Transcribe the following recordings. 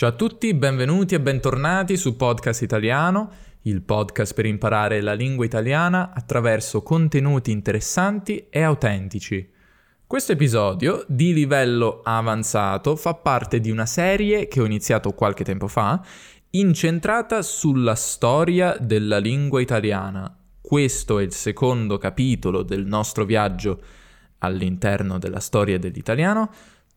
Ciao a tutti, benvenuti e bentornati su Podcast Italiano, il podcast per imparare la lingua italiana attraverso contenuti interessanti e autentici. Questo episodio di livello avanzato fa parte di una serie che ho iniziato qualche tempo fa, incentrata sulla storia della lingua italiana. Questo è il secondo capitolo del nostro viaggio all'interno della storia dell'italiano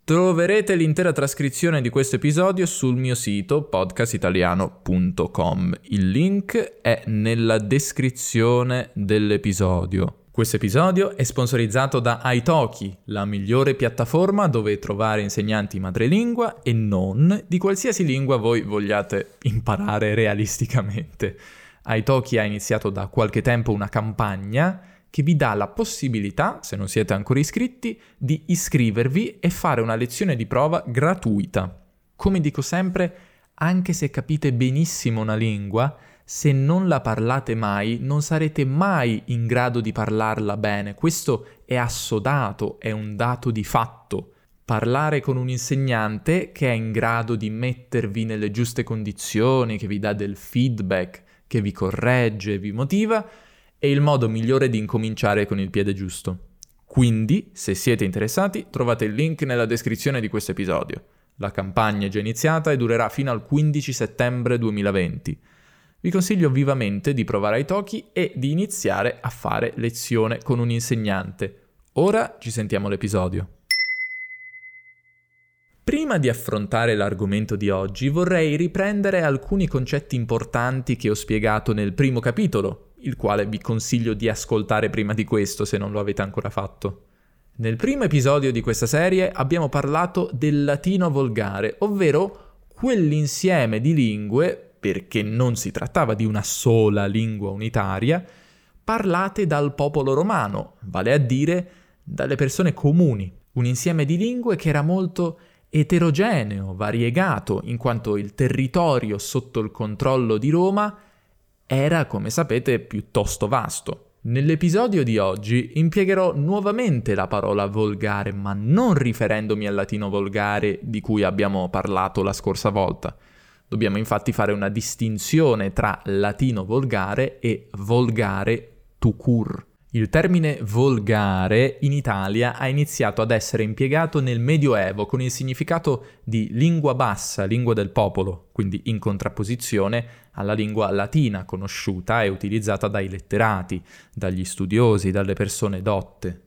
Troverete l'intera trascrizione di questo episodio sul mio sito podcastitaliano.com. Il link è nella descrizione dell'episodio. Questo episodio è sponsorizzato da Italki, la migliore piattaforma dove trovare insegnanti madrelingua e non di qualsiasi lingua voi vogliate imparare realisticamente. Italki ha iniziato da qualche tempo una campagna che vi dà la possibilità, se non siete ancora iscritti, di iscrivervi e fare una lezione di prova gratuita. Come dico sempre, anche se capite benissimo una lingua, se non la parlate mai, non sarete mai in grado di parlarla bene. Questo è assodato, è un dato di fatto. Parlare con un insegnante che è in grado di mettervi nelle giuste condizioni, che vi dà del feedback, che vi corregge, vi motiva, è il modo migliore di incominciare con il piede giusto. Quindi, se siete interessati, trovate il link nella descrizione di questo episodio. La campagna è già iniziata e durerà fino al 15 settembre 2020. Vi consiglio vivamente di provare i Toki e di iniziare a fare lezione con un insegnante. Ora ci sentiamo l'episodio. Prima di affrontare l'argomento di oggi vorrei riprendere alcuni concetti importanti che ho spiegato nel primo capitolo, il quale vi consiglio di ascoltare prima di questo se non lo avete ancora fatto. Nel primo episodio di questa serie abbiamo parlato del latino volgare, ovvero quell'insieme di lingue, perché non si trattava di una sola lingua unitaria, parlate dal popolo romano, vale a dire dalle persone comuni, un insieme di lingue che era molto eterogeneo, variegato, in quanto il territorio sotto il controllo di Roma era, come sapete, piuttosto vasto. Nell'episodio di oggi impiegherò nuovamente la parola volgare, ma non riferendomi al latino volgare di cui abbiamo parlato la scorsa volta. Dobbiamo infatti fare una distinzione tra latino volgare e volgare tout court. Il termine volgare in Italia ha iniziato ad essere impiegato nel Medioevo con il significato di lingua bassa, lingua del popolo, quindi in contrapposizione alla lingua latina conosciuta e utilizzata dai letterati, dagli studiosi, dalle persone dotte.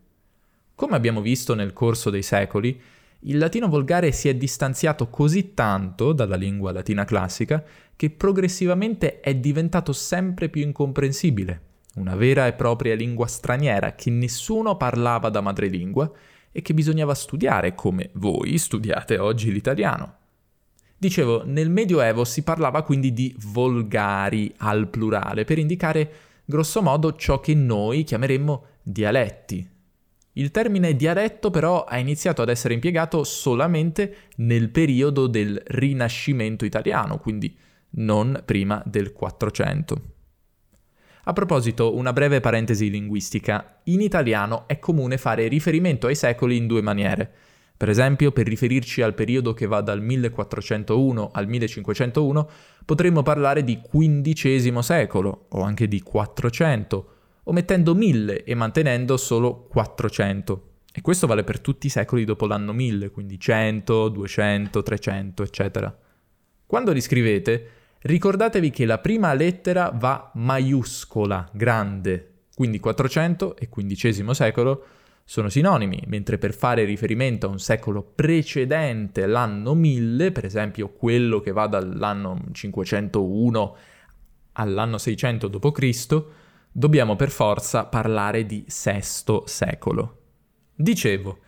Come abbiamo visto nel corso dei secoli, il latino volgare si è distanziato così tanto dalla lingua latina classica che progressivamente è diventato sempre più incomprensibile una vera e propria lingua straniera che nessuno parlava da madrelingua e che bisognava studiare come voi studiate oggi l'italiano. Dicevo, nel Medioevo si parlava quindi di volgari al plurale per indicare grossomodo ciò che noi chiameremmo dialetti. Il termine dialetto però ha iniziato ad essere impiegato solamente nel periodo del Rinascimento italiano, quindi non prima del 400. A proposito, una breve parentesi linguistica. In italiano è comune fare riferimento ai secoli in due maniere. Per esempio, per riferirci al periodo che va dal 1401 al 1501, potremmo parlare di XV secolo o anche di 400, omettendo 1000 e mantenendo solo 400. E questo vale per tutti i secoli dopo l'anno 1000, quindi 100, 200, 300, eccetera. Quando li scrivete, Ricordatevi che la prima lettera va maiuscola, grande, quindi 400 e XV secolo sono sinonimi, mentre per fare riferimento a un secolo precedente l'anno 1000, per esempio quello che va dall'anno 501 all'anno 600 d.C., dobbiamo per forza parlare di VI secolo. Dicevo,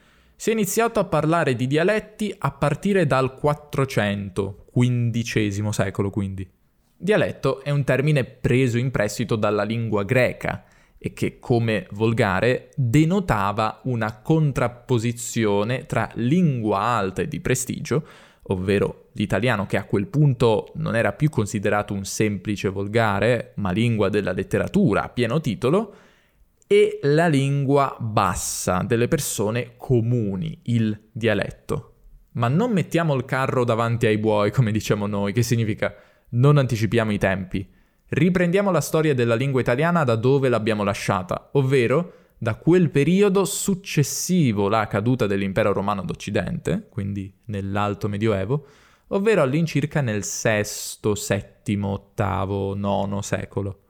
si è iniziato a parlare di dialetti a partire dal 400, XV secolo quindi. Dialetto è un termine preso in prestito dalla lingua greca e che, come volgare, denotava una contrapposizione tra lingua alta e di prestigio, ovvero l'italiano che a quel punto non era più considerato un semplice volgare, ma lingua della letteratura a pieno titolo, e la lingua bassa delle persone comuni, il dialetto. Ma non mettiamo il carro davanti ai buoi, come diciamo noi, che significa non anticipiamo i tempi. Riprendiamo la storia della lingua italiana da dove l'abbiamo lasciata, ovvero da quel periodo successivo alla caduta dell'impero romano d'Occidente, quindi nell'Alto Medioevo, ovvero all'incirca nel VI, VII, VIII, IX secolo.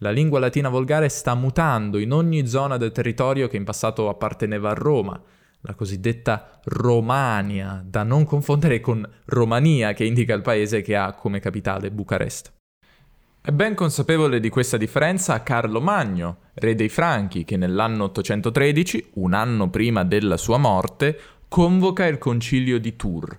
La lingua latina volgare sta mutando in ogni zona del territorio che in passato apparteneva a Roma, la cosiddetta Romania, da non confondere con Romania, che indica il paese che ha come capitale Bucarest. È ben consapevole di questa differenza Carlo Magno, re dei Franchi, che nell'anno 813, un anno prima della sua morte, convoca il concilio di Tours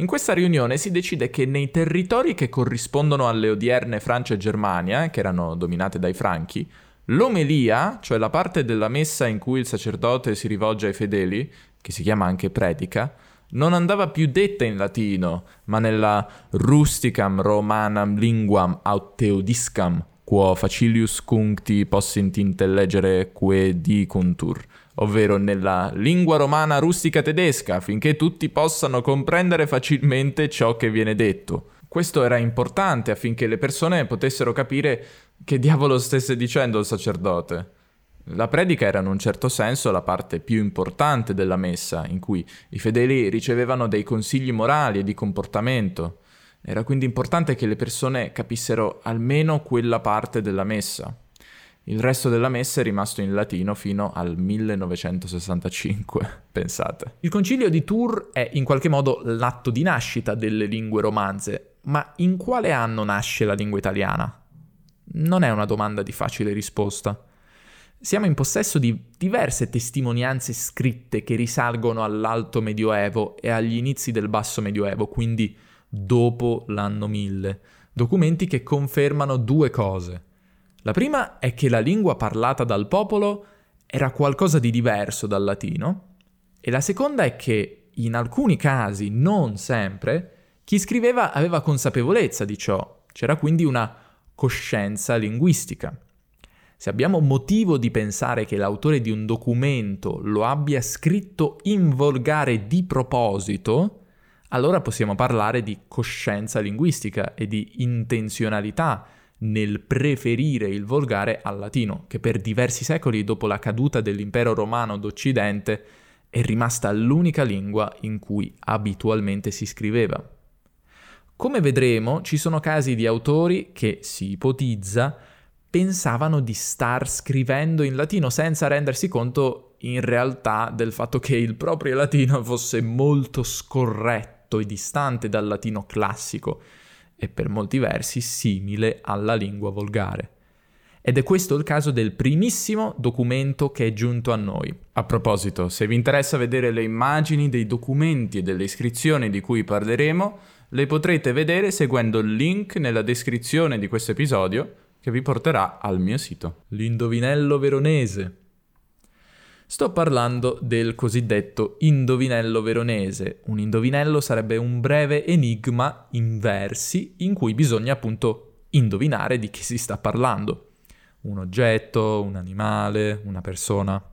in questa riunione si decide che nei territori che corrispondono alle odierne Francia e Germania, che erano dominate dai Franchi, l'omelia, cioè la parte della messa in cui il sacerdote si rivolge ai fedeli, che si chiama anche predica, non andava più detta in latino, ma nella rusticam romanam linguam auteodiscam, quo facilius cuncti possint intellegere que dicuntur, ovvero nella lingua romana rustica tedesca, affinché tutti possano comprendere facilmente ciò che viene detto. Questo era importante affinché le persone potessero capire che diavolo stesse dicendo il sacerdote. La predica era in un certo senso la parte più importante della messa, in cui i fedeli ricevevano dei consigli morali e di comportamento. Era quindi importante che le persone capissero almeno quella parte della messa. Il resto della messa è rimasto in latino fino al 1965, pensate. Il concilio di Tours è in qualche modo l'atto di nascita delle lingue romanze, ma in quale anno nasce la lingua italiana? Non è una domanda di facile risposta. Siamo in possesso di diverse testimonianze scritte che risalgono all'alto medioevo e agli inizi del basso medioevo, quindi dopo l'anno 1000, documenti che confermano due cose. La prima è che la lingua parlata dal popolo era qualcosa di diverso dal latino e la seconda è che in alcuni casi, non sempre, chi scriveva aveva consapevolezza di ciò, c'era quindi una coscienza linguistica. Se abbiamo motivo di pensare che l'autore di un documento lo abbia scritto in volgare di proposito, allora possiamo parlare di coscienza linguistica e di intenzionalità nel preferire il volgare al latino, che per diversi secoli dopo la caduta dell'impero romano d'Occidente è rimasta l'unica lingua in cui abitualmente si scriveva. Come vedremo, ci sono casi di autori che, si ipotizza, pensavano di star scrivendo in latino senza rendersi conto in realtà del fatto che il proprio latino fosse molto scorretto ridotto e distante dal latino classico e per molti versi simile alla lingua volgare. Ed è questo il caso del primissimo documento che è giunto a noi. A proposito, se vi interessa vedere le immagini dei documenti e delle iscrizioni di cui parleremo, le potrete vedere seguendo il link nella descrizione di questo episodio che vi porterà al mio sito. L'indovinello veronese. Sto parlando del cosiddetto indovinello veronese. Un indovinello sarebbe un breve enigma in versi in cui bisogna appunto indovinare di chi si sta parlando. Un oggetto, un animale, una persona.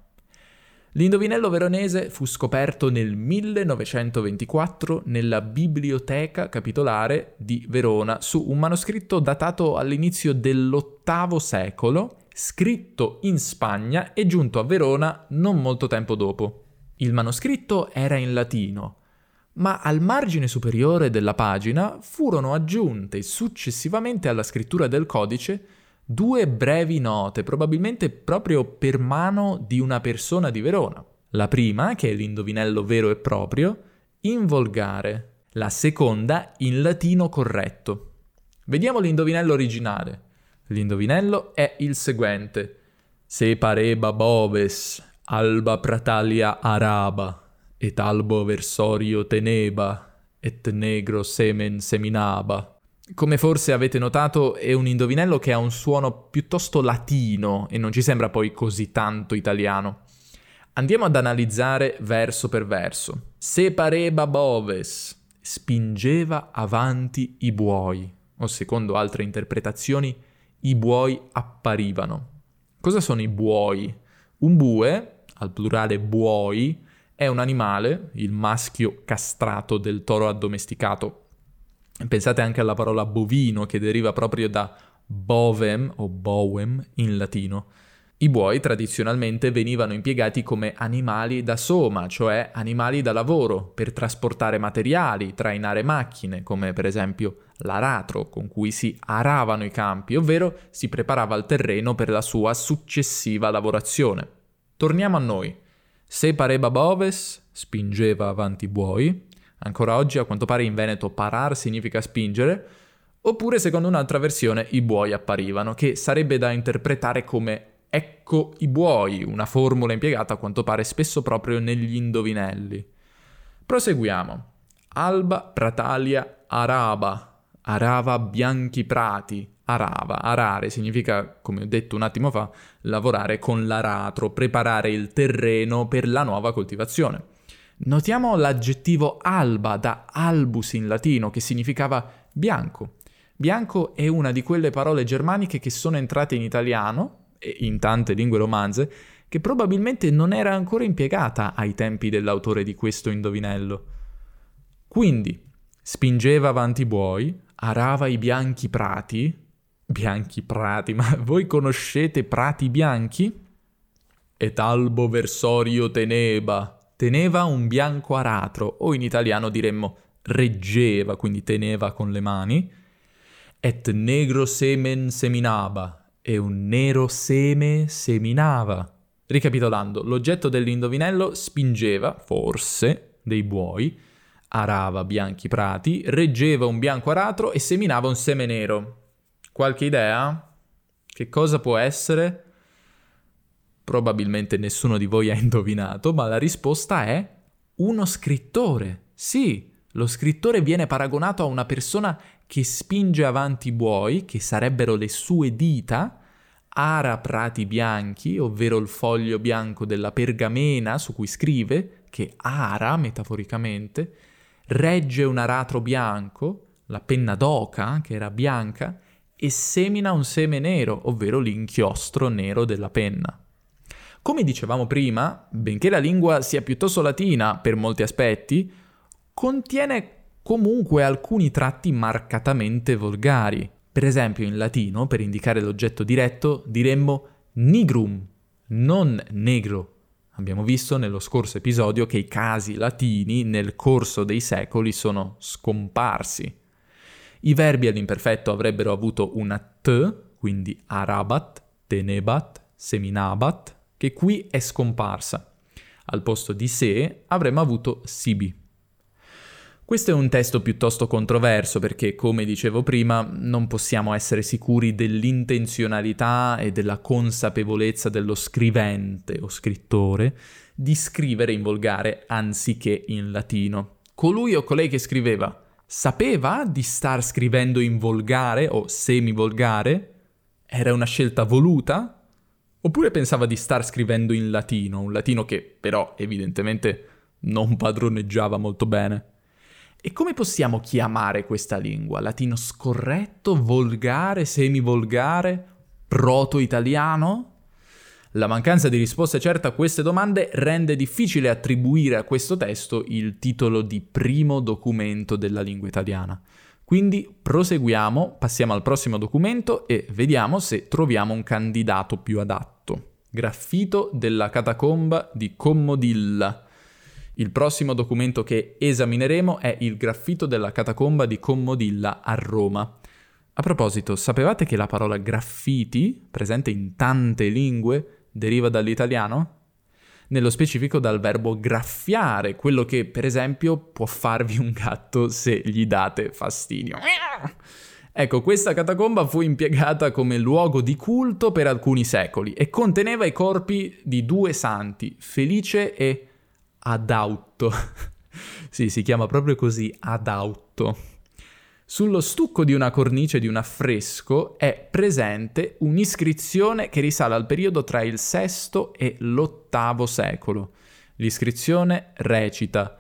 L'indovinello veronese fu scoperto nel 1924 nella Biblioteca Capitolare di Verona su un manoscritto datato all'inizio dell'VIII secolo scritto in Spagna e giunto a Verona non molto tempo dopo. Il manoscritto era in latino, ma al margine superiore della pagina furono aggiunte successivamente alla scrittura del codice due brevi note, probabilmente proprio per mano di una persona di Verona. La prima, che è l'indovinello vero e proprio, in volgare, la seconda in latino corretto. Vediamo l'indovinello originale. L'indovinello è il seguente. Se pareba boves, alba pratalia araba, et albo versorio teneba, et negro semen seminaba. Come forse avete notato, è un indovinello che ha un suono piuttosto latino e non ci sembra poi così tanto italiano. Andiamo ad analizzare verso per verso. Se pareba boves, spingeva avanti i buoi, o secondo altre interpretazioni, i buoi apparivano. Cosa sono i buoi? Un bue, al plurale buoi, è un animale, il maschio castrato del toro addomesticato. Pensate anche alla parola bovino che deriva proprio da bovem o bovem in latino. I buoi tradizionalmente venivano impiegati come animali da soma, cioè animali da lavoro, per trasportare materiali, trainare macchine, come per esempio l'aratro con cui si aravano i campi, ovvero si preparava il terreno per la sua successiva lavorazione. Torniamo a noi. Se pareba boves, spingeva avanti i buoi. Ancora oggi, a quanto pare in Veneto, parar significa spingere. Oppure, secondo un'altra versione, i buoi apparivano, che sarebbe da interpretare come Ecco i buoi, una formula impiegata a quanto pare spesso proprio negli indovinelli. Proseguiamo. Alba, Pratalia, Araba, Arava, bianchi prati, Arava. Arare significa, come ho detto un attimo fa, lavorare con l'aratro, preparare il terreno per la nuova coltivazione. Notiamo l'aggettivo alba da albus in latino che significava bianco. Bianco è una di quelle parole germaniche che sono entrate in italiano in tante lingue romanze, che probabilmente non era ancora impiegata ai tempi dell'autore di questo indovinello. Quindi spingeva avanti i buoi, arava i bianchi prati, bianchi prati, ma voi conoscete prati bianchi? Et albo versorio teneba, teneva un bianco aratro, o in italiano diremmo reggeva, quindi teneva con le mani, et negro semen seminaba, e un nero seme seminava. Ricapitolando, l'oggetto dell'indovinello spingeva, forse, dei buoi, arava bianchi prati, reggeva un bianco aratro e seminava un seme nero. Qualche idea? Che cosa può essere? Probabilmente nessuno di voi ha indovinato, ma la risposta è uno scrittore. Sì, lo scrittore viene paragonato a una persona che spinge avanti i buoi, che sarebbero le sue dita, ara prati bianchi, ovvero il foglio bianco della pergamena su cui scrive, che ara metaforicamente, regge un aratro bianco, la penna d'oca, che era bianca, e semina un seme nero, ovvero l'inchiostro nero della penna. Come dicevamo prima, benché la lingua sia piuttosto latina per molti aspetti, contiene comunque alcuni tratti marcatamente volgari. Per esempio in latino, per indicare l'oggetto diretto, diremmo nigrum, non negro. Abbiamo visto nello scorso episodio che i casi latini nel corso dei secoli sono scomparsi. I verbi all'imperfetto avrebbero avuto una t, quindi arabat, tenebat, seminabat, che qui è scomparsa. Al posto di se avremmo avuto sibi. Questo è un testo piuttosto controverso perché, come dicevo prima, non possiamo essere sicuri dell'intenzionalità e della consapevolezza dello scrivente o scrittore di scrivere in volgare anziché in latino. Colui o colei che scriveva sapeva di star scrivendo in volgare o semivolgare? Era una scelta voluta? Oppure pensava di star scrivendo in latino, un latino che però evidentemente non padroneggiava molto bene? E come possiamo chiamare questa lingua? Latino scorretto, volgare, semivolgare, proto-italiano? La mancanza di risposte certe a queste domande rende difficile attribuire a questo testo il titolo di primo documento della lingua italiana. Quindi proseguiamo, passiamo al prossimo documento e vediamo se troviamo un candidato più adatto. Graffito della catacomba di Commodilla il prossimo documento che esamineremo è il graffito della catacomba di Commodilla a Roma. A proposito, sapevate che la parola graffiti, presente in tante lingue, deriva dall'italiano? Nello specifico dal verbo graffiare, quello che per esempio può farvi un gatto se gli date fastidio. Ecco, questa catacomba fu impiegata come luogo di culto per alcuni secoli e conteneva i corpi di due santi, Felice e Adauto. sì, si chiama proprio così, Adauto. Sullo stucco di una cornice di un affresco è presente un'iscrizione che risale al periodo tra il VI e l'VIII secolo. L'iscrizione recita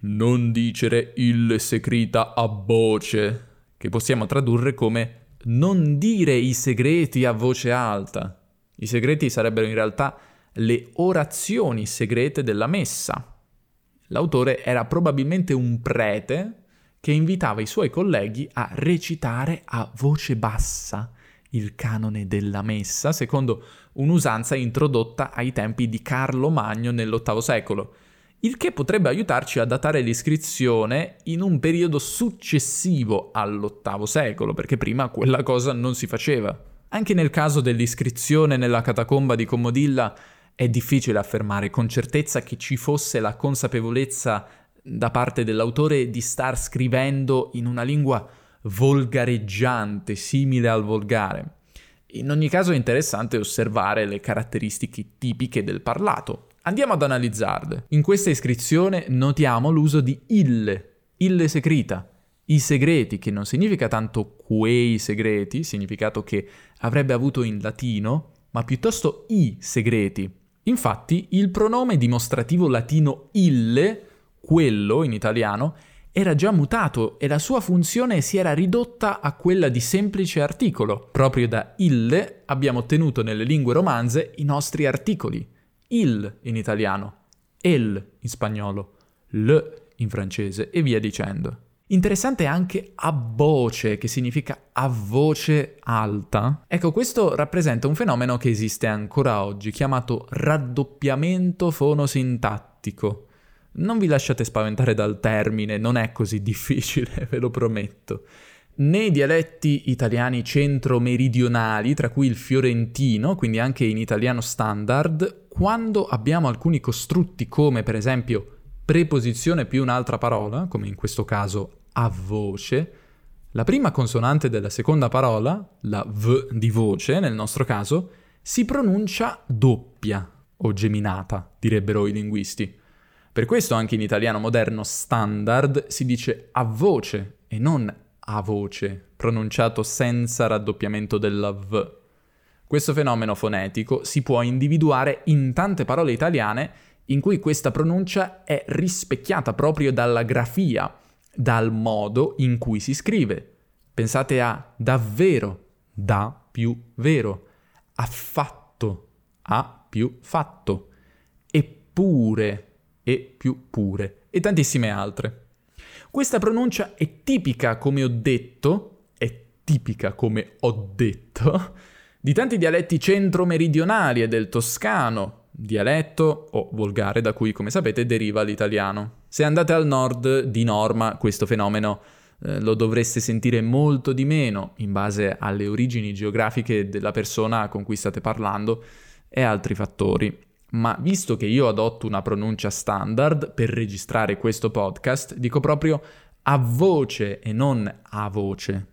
Non dicere il segreta a voce, che possiamo tradurre come non dire i segreti a voce alta. I segreti sarebbero in realtà le orazioni segrete della messa. L'autore era probabilmente un prete che invitava i suoi colleghi a recitare a voce bassa il canone della messa, secondo un'usanza introdotta ai tempi di Carlo Magno nell'VIII secolo, il che potrebbe aiutarci a datare l'iscrizione in un periodo successivo all'VIII secolo, perché prima quella cosa non si faceva. Anche nel caso dell'iscrizione nella catacomba di Commodilla è difficile affermare con certezza che ci fosse la consapevolezza da parte dell'autore di star scrivendo in una lingua volgareggiante, simile al volgare. In ogni caso è interessante osservare le caratteristiche tipiche del parlato. Andiamo ad analizzarle. In questa iscrizione notiamo l'uso di ille, ille secreta, i segreti, che non significa tanto quei segreti, significato che avrebbe avuto in latino, ma piuttosto i segreti. Infatti il pronome dimostrativo latino ille, quello in italiano, era già mutato e la sua funzione si era ridotta a quella di semplice articolo. Proprio da ille abbiamo ottenuto nelle lingue romanze i nostri articoli. Il in italiano, el in spagnolo, le in francese e via dicendo. Interessante anche a voce, che significa a voce alta. Ecco, questo rappresenta un fenomeno che esiste ancora oggi, chiamato raddoppiamento fonosintattico. Non vi lasciate spaventare dal termine, non è così difficile, ve lo prometto. Nei dialetti italiani centro-meridionali, tra cui il fiorentino, quindi anche in italiano standard, quando abbiamo alcuni costrutti come per esempio preposizione più un'altra parola, come in questo caso a voce, la prima consonante della seconda parola, la V di voce nel nostro caso, si pronuncia doppia o geminata, direbbero i linguisti. Per questo anche in italiano moderno standard si dice a voce e non a voce, pronunciato senza raddoppiamento della V. Questo fenomeno fonetico si può individuare in tante parole italiane in cui questa pronuncia è rispecchiata proprio dalla grafia, dal modo in cui si scrive. Pensate a davvero, da più vero, affatto, a più fatto, eppure, e più pure, e tantissime altre. Questa pronuncia è tipica, come ho detto, è tipica, come ho detto, di tanti dialetti centro-meridionali e del toscano, dialetto o volgare da cui, come sapete, deriva l'italiano. Se andate al nord, di norma, questo fenomeno eh, lo dovreste sentire molto di meno in base alle origini geografiche della persona con cui state parlando e altri fattori ma visto che io adotto una pronuncia standard per registrare questo podcast, dico proprio a voce e non a voce.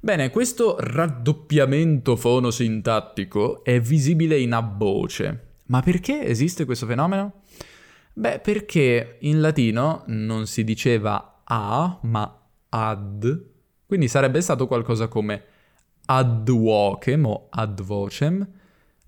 Bene, questo raddoppiamento fonosintattico è visibile in a voce. Ma perché esiste questo fenomeno? Beh, perché in latino non si diceva a, ma ad, quindi sarebbe stato qualcosa come ad vocem o ad vocem,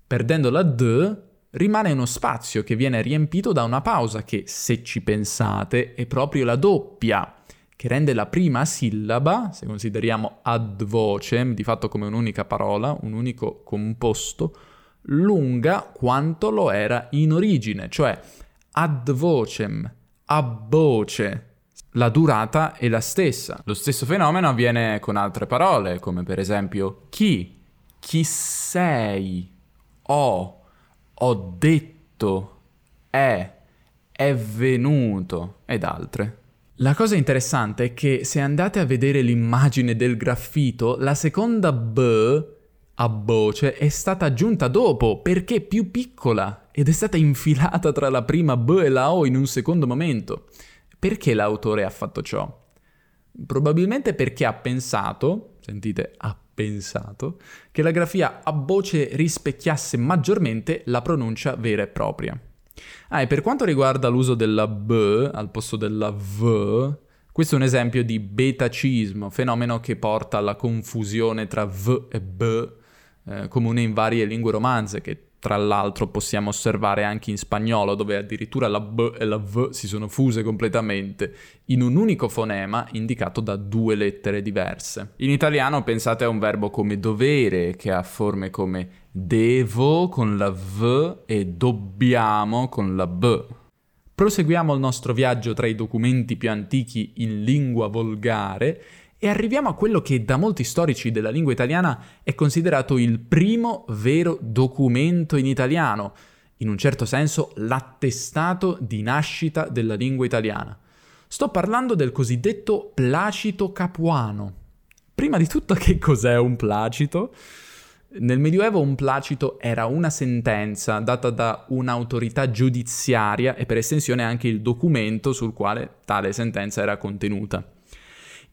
perdendo la d rimane uno spazio che viene riempito da una pausa che, se ci pensate, è proprio la doppia, che rende la prima sillaba, se consideriamo ad vocem, di fatto come un'unica parola, un unico composto, lunga quanto lo era in origine, cioè ad vocem, a voce. La durata è la stessa. Lo stesso fenomeno avviene con altre parole, come per esempio chi, chi sei, o, ho detto, è, è venuto ed altre. La cosa interessante è che se andate a vedere l'immagine del graffito, la seconda B a voce è stata aggiunta dopo perché più piccola ed è stata infilata tra la prima B e la O in un secondo momento. Perché l'autore ha fatto ciò? Probabilmente perché ha pensato, sentite, ha pensato che la grafia a voce rispecchiasse maggiormente la pronuncia vera e propria. Ah, e per quanto riguarda l'uso della B al posto della V, questo è un esempio di betacismo, fenomeno che porta alla confusione tra V e B, eh, comune in varie lingue romanze, che tra l'altro possiamo osservare anche in spagnolo, dove addirittura la B e la V si sono fuse completamente in un unico fonema indicato da due lettere diverse. In italiano pensate a un verbo come dovere, che ha forme come devo con la V e dobbiamo con la B. Proseguiamo il nostro viaggio tra i documenti più antichi in lingua volgare e arriviamo a quello che da molti storici della lingua italiana è considerato il primo vero documento in italiano, in un certo senso l'attestato di nascita della lingua italiana. Sto parlando del cosiddetto placito capuano. Prima di tutto, che cos'è un placito? Nel Medioevo un placito era una sentenza data da un'autorità giudiziaria e per estensione anche il documento sul quale tale sentenza era contenuta.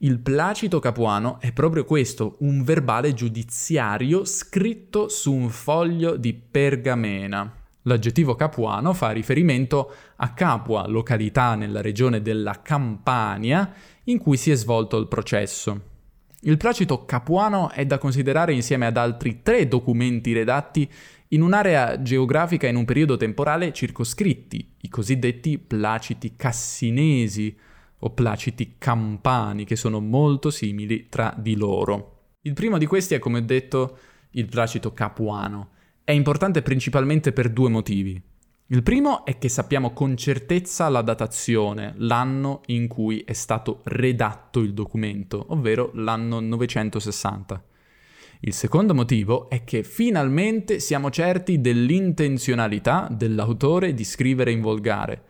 Il placito capuano è proprio questo, un verbale giudiziario scritto su un foglio di pergamena. L'aggettivo capuano fa riferimento a Capua, località nella regione della Campania in cui si è svolto il processo. Il placito capuano è da considerare insieme ad altri tre documenti redatti in un'area geografica in un periodo temporale circoscritti, i cosiddetti placiti cassinesi o placiti campani, che sono molto simili tra di loro. Il primo di questi è, come ho detto, il placito capuano. È importante principalmente per due motivi. Il primo è che sappiamo con certezza la datazione, l'anno in cui è stato redatto il documento, ovvero l'anno 960. Il secondo motivo è che finalmente siamo certi dell'intenzionalità dell'autore di scrivere in volgare,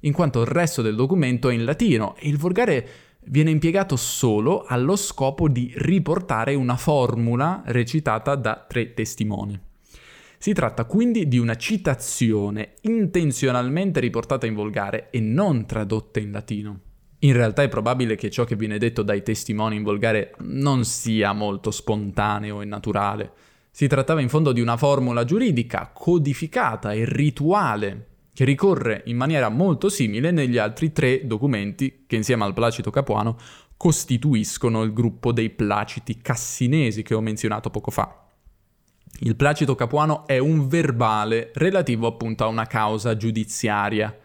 in quanto il resto del documento è in latino e il volgare viene impiegato solo allo scopo di riportare una formula recitata da tre testimoni. Si tratta quindi di una citazione intenzionalmente riportata in volgare e non tradotta in latino. In realtà è probabile che ciò che viene detto dai testimoni in volgare non sia molto spontaneo e naturale. Si trattava in fondo di una formula giuridica codificata e rituale che ricorre in maniera molto simile negli altri tre documenti che insieme al Placito Capuano costituiscono il gruppo dei Placiti Cassinesi che ho menzionato poco fa. Il placito capuano è un verbale relativo appunto a una causa giudiziaria.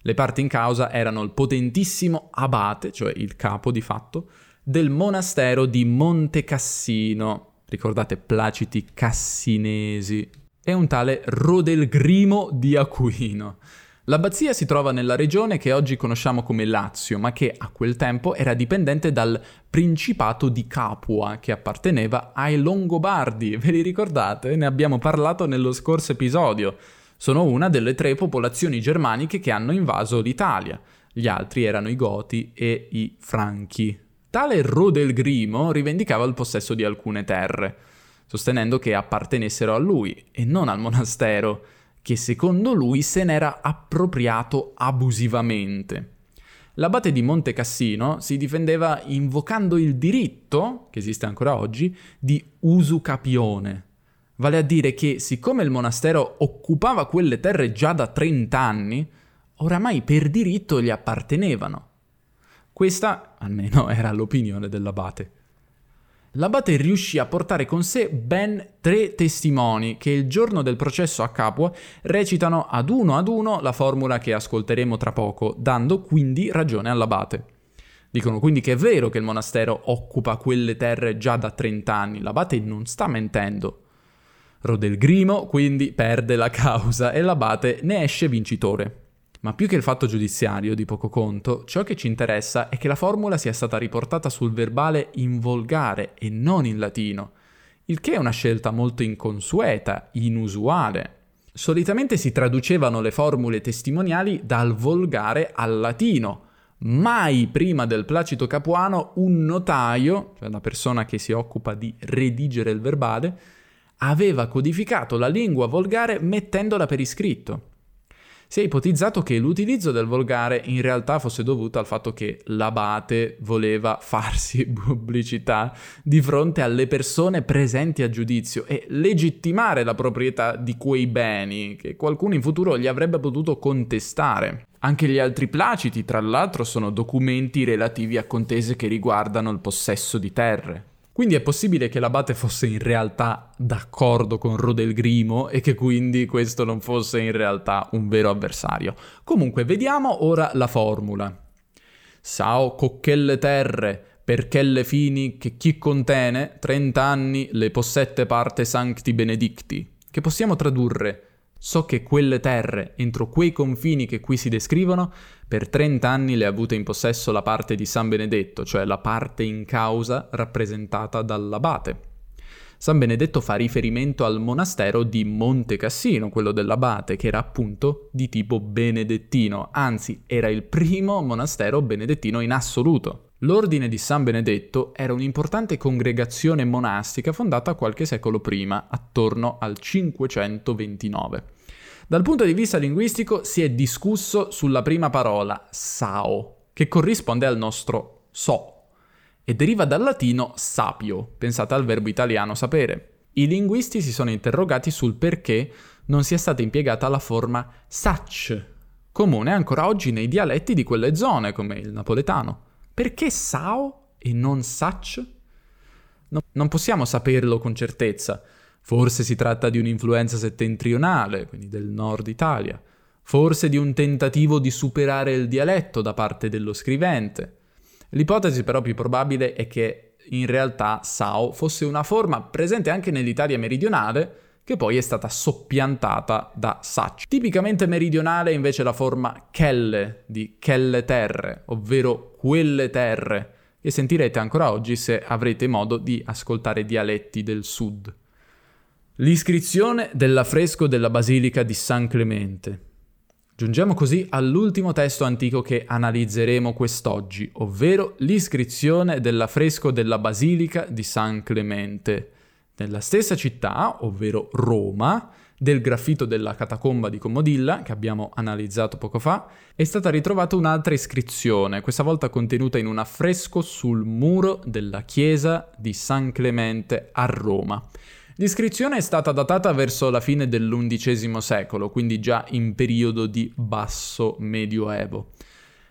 Le parti in causa erano il potentissimo abate, cioè il capo di fatto, del monastero di Monte Cassino, ricordate placiti cassinesi, e un tale Rodelgrimo di Aquino. L'abbazia si trova nella regione che oggi conosciamo come Lazio, ma che a quel tempo era dipendente dal Principato di Capua, che apparteneva ai Longobardi. Ve li ricordate? Ne abbiamo parlato nello scorso episodio. Sono una delle tre popolazioni germaniche che hanno invaso l'Italia. Gli altri erano i Goti e i Franchi. Tale Rodelgrimo rivendicava il possesso di alcune terre, sostenendo che appartenessero a lui e non al monastero che secondo lui se n'era appropriato abusivamente. L'abate di Monte Cassino si difendeva invocando il diritto, che esiste ancora oggi, di usucapione, vale a dire che siccome il monastero occupava quelle terre già da 30 anni, oramai per diritto gli appartenevano. Questa, almeno, era l'opinione dell'abate l'abate riuscì a portare con sé ben tre testimoni che il giorno del processo a Capua recitano ad uno ad uno la formula che ascolteremo tra poco, dando quindi ragione all'abate. Dicono quindi che è vero che il monastero occupa quelle terre già da 30 anni, l'abate non sta mentendo. Rodelgrimo quindi perde la causa e l'abate ne esce vincitore. Ma più che il fatto giudiziario di poco conto, ciò che ci interessa è che la formula sia stata riportata sul verbale in volgare e non in latino, il che è una scelta molto inconsueta, inusuale. Solitamente si traducevano le formule testimoniali dal volgare al latino, mai prima del Placito Capuano un notaio, cioè la persona che si occupa di redigere il verbale, aveva codificato la lingua volgare mettendola per iscritto. Si è ipotizzato che l'utilizzo del volgare in realtà fosse dovuto al fatto che l'abate voleva farsi pubblicità di fronte alle persone presenti a giudizio e legittimare la proprietà di quei beni che qualcuno in futuro gli avrebbe potuto contestare. Anche gli altri placiti, tra l'altro, sono documenti relativi a contese che riguardano il possesso di terre. Quindi è possibile che l'abate fosse in realtà d'accordo con Rodelgrimo e che quindi questo non fosse in realtà un vero avversario. Comunque, vediamo ora la formula. Sao cocchelle terre, perché le fini che chi contene, trent'anni le possette parte sancti benedicti, che possiamo tradurre So che quelle terre, entro quei confini che qui si descrivono, per 30 anni le ha avute in possesso la parte di San Benedetto, cioè la parte in causa rappresentata dall'abate. San Benedetto fa riferimento al monastero di Monte Cassino, quello dell'abate, che era appunto di tipo benedettino, anzi era il primo monastero benedettino in assoluto. L'ordine di San Benedetto era un'importante congregazione monastica fondata qualche secolo prima, attorno al 529. Dal punto di vista linguistico si è discusso sulla prima parola, sao, che corrisponde al nostro so, e deriva dal latino sapio, pensate al verbo italiano sapere. I linguisti si sono interrogati sul perché non sia stata impiegata la forma sach, comune ancora oggi nei dialetti di quelle zone, come il napoletano. Perché Sao e non Sach? No, non possiamo saperlo con certezza. Forse si tratta di un'influenza settentrionale, quindi del nord Italia. Forse di un tentativo di superare il dialetto da parte dello scrivente. L'ipotesi però più probabile è che in realtà Sao fosse una forma presente anche nell'Italia meridionale, che poi è stata soppiantata da Sach. Tipicamente meridionale invece la forma Kelle di Kelle Terre, ovvero quelle terre, che sentirete ancora oggi se avrete modo di ascoltare dialetti del sud. L'iscrizione dell'affresco della Basilica di San Clemente. Giungiamo così all'ultimo testo antico che analizzeremo quest'oggi, ovvero l'iscrizione dell'affresco della Basilica di San Clemente nella stessa città, ovvero Roma, del graffito della catacomba di Commodilla, che abbiamo analizzato poco fa, è stata ritrovata un'altra iscrizione, questa volta contenuta in un affresco sul muro della chiesa di San Clemente a Roma. L'iscrizione è stata datata verso la fine dell'undicesimo secolo, quindi già in periodo di basso medioevo.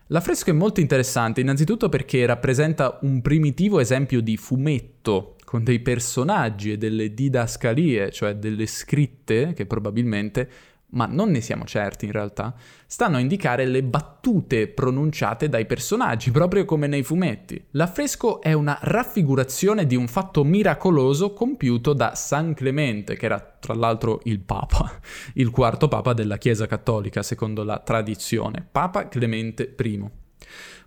L'affresco è molto interessante innanzitutto perché rappresenta un primitivo esempio di fumetto con dei personaggi e delle didascalie, cioè delle scritte che probabilmente, ma non ne siamo certi in realtà, stanno a indicare le battute pronunciate dai personaggi, proprio come nei fumetti. L'affresco è una raffigurazione di un fatto miracoloso compiuto da San Clemente, che era tra l'altro il Papa, il quarto Papa della Chiesa Cattolica, secondo la tradizione, Papa Clemente I.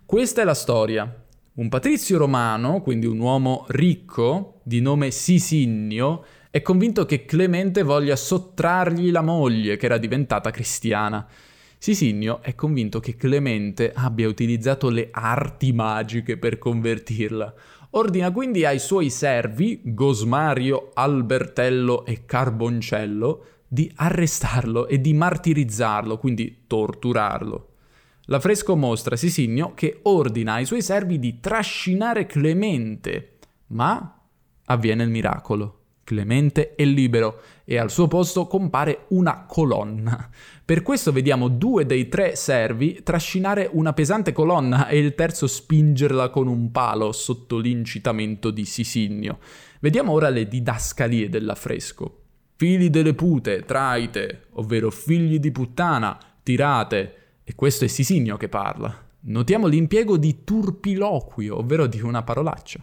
Questa è la storia, un patrizio romano, quindi un uomo ricco, di nome Sisinnio, è convinto che Clemente voglia sottrargli la moglie, che era diventata cristiana. Sisinnio è convinto che Clemente abbia utilizzato le arti magiche per convertirla. Ordina quindi ai suoi servi, Gosmario, Albertello e Carboncello, di arrestarlo e di martirizzarlo, quindi torturarlo. L'affresco mostra Sisinio che ordina ai suoi servi di trascinare Clemente, ma avviene il miracolo. Clemente è libero e al suo posto compare una colonna. Per questo vediamo due dei tre servi trascinare una pesante colonna e il terzo spingerla con un palo sotto l'incitamento di Sisinio. Vediamo ora le didascalie dell'affresco. Figli delle pute, traite, ovvero figli di puttana, tirate, e questo è Sisinio che parla. Notiamo l'impiego di turpiloquio, ovvero di una parolaccia.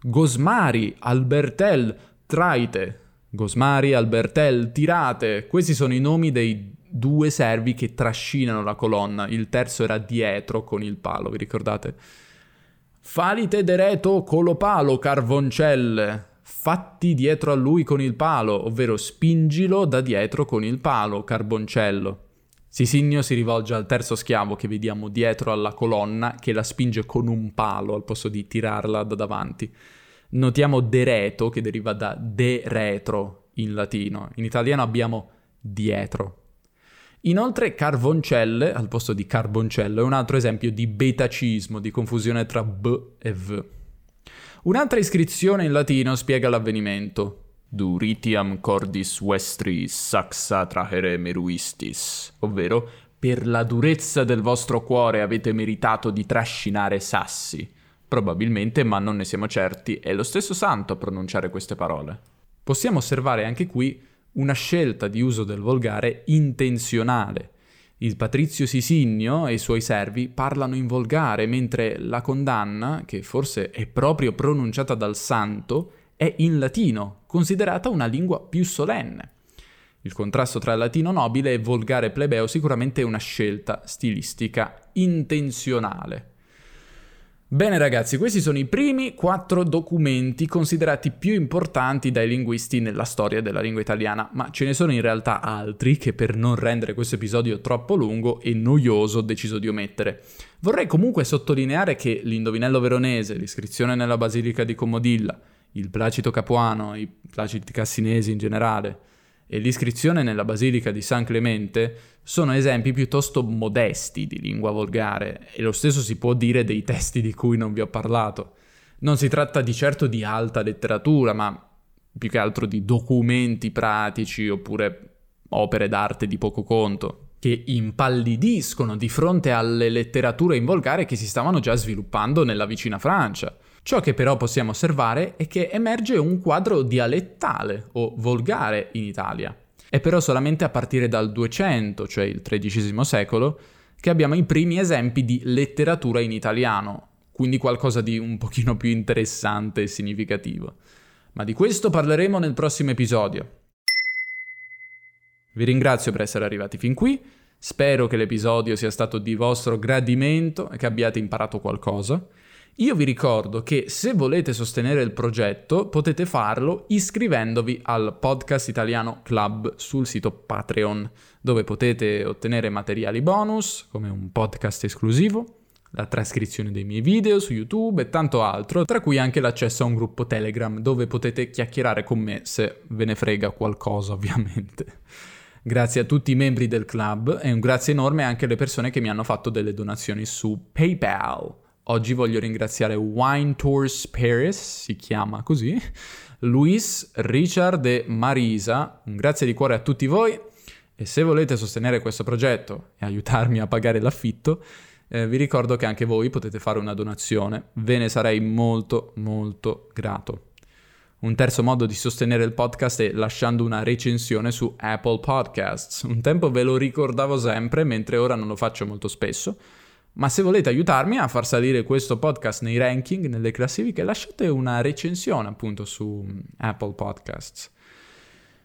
Gosmari, Albertel, traite. Gosmari, Albertel, tirate. Questi sono i nomi dei due servi che trascinano la colonna. Il terzo era dietro con il palo, vi ricordate? Falite dereto colopalo, carvoncelle. Fatti dietro a lui con il palo, ovvero spingilo da dietro con il palo, carboncello. Sisinio si rivolge al terzo schiavo che vediamo dietro alla colonna che la spinge con un palo al posto di tirarla da davanti. Notiamo dereto che deriva da de retro in latino. In italiano abbiamo dietro. Inoltre carvoncelle al posto di carboncello è un altro esempio di betacismo, di confusione tra b e v. Un'altra iscrizione in latino spiega l'avvenimento duritiam cordis vestris saxa trahere meruistis, ovvero per la durezza del vostro cuore avete meritato di trascinare sassi. Probabilmente, ma non ne siamo certi, è lo stesso santo a pronunciare queste parole. Possiamo osservare anche qui una scelta di uso del volgare intenzionale. Il patrizio Sisinio e i suoi servi parlano in volgare, mentre la condanna, che forse è proprio pronunciata dal santo, è in latino, considerata una lingua più solenne. Il contrasto tra latino nobile e volgare plebeo sicuramente è una scelta stilistica intenzionale. Bene ragazzi, questi sono i primi quattro documenti considerati più importanti dai linguisti nella storia della lingua italiana, ma ce ne sono in realtà altri che per non rendere questo episodio troppo lungo e noioso ho deciso di omettere. Vorrei comunque sottolineare che l'indovinello veronese, l'iscrizione nella Basilica di Comodilla, il placito capuano, i placiti cassinesi in generale, e l'iscrizione nella Basilica di San Clemente sono esempi piuttosto modesti di lingua volgare e lo stesso si può dire dei testi di cui non vi ho parlato. Non si tratta di certo di alta letteratura, ma più che altro di documenti pratici oppure opere d'arte di poco conto, che impallidiscono di fronte alle letterature in volgare che si stavano già sviluppando nella vicina Francia. Ciò che però possiamo osservare è che emerge un quadro dialettale o volgare in Italia. È però solamente a partire dal 200, cioè il XIII secolo, che abbiamo i primi esempi di letteratura in italiano, quindi qualcosa di un pochino più interessante e significativo. Ma di questo parleremo nel prossimo episodio. Vi ringrazio per essere arrivati fin qui, spero che l'episodio sia stato di vostro gradimento e che abbiate imparato qualcosa. Io vi ricordo che se volete sostenere il progetto potete farlo iscrivendovi al Podcast Italiano Club sul sito Patreon, dove potete ottenere materiali bonus come un podcast esclusivo, la trascrizione dei miei video su YouTube e tanto altro, tra cui anche l'accesso a un gruppo Telegram dove potete chiacchierare con me se ve ne frega qualcosa ovviamente. Grazie a tutti i membri del club e un grazie enorme anche alle persone che mi hanno fatto delle donazioni su PayPal. Oggi voglio ringraziare Wine Tours Paris, si chiama così, Luis, Richard e Marisa. Un grazie di cuore a tutti voi e se volete sostenere questo progetto e aiutarmi a pagare l'affitto, eh, vi ricordo che anche voi potete fare una donazione. Ve ne sarei molto molto grato. Un terzo modo di sostenere il podcast è lasciando una recensione su Apple Podcasts. Un tempo ve lo ricordavo sempre, mentre ora non lo faccio molto spesso. Ma se volete aiutarmi a far salire questo podcast nei ranking, nelle classifiche, lasciate una recensione appunto su Apple Podcasts.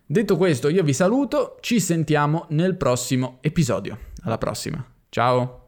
Detto questo, io vi saluto, ci sentiamo nel prossimo episodio. Alla prossima. Ciao!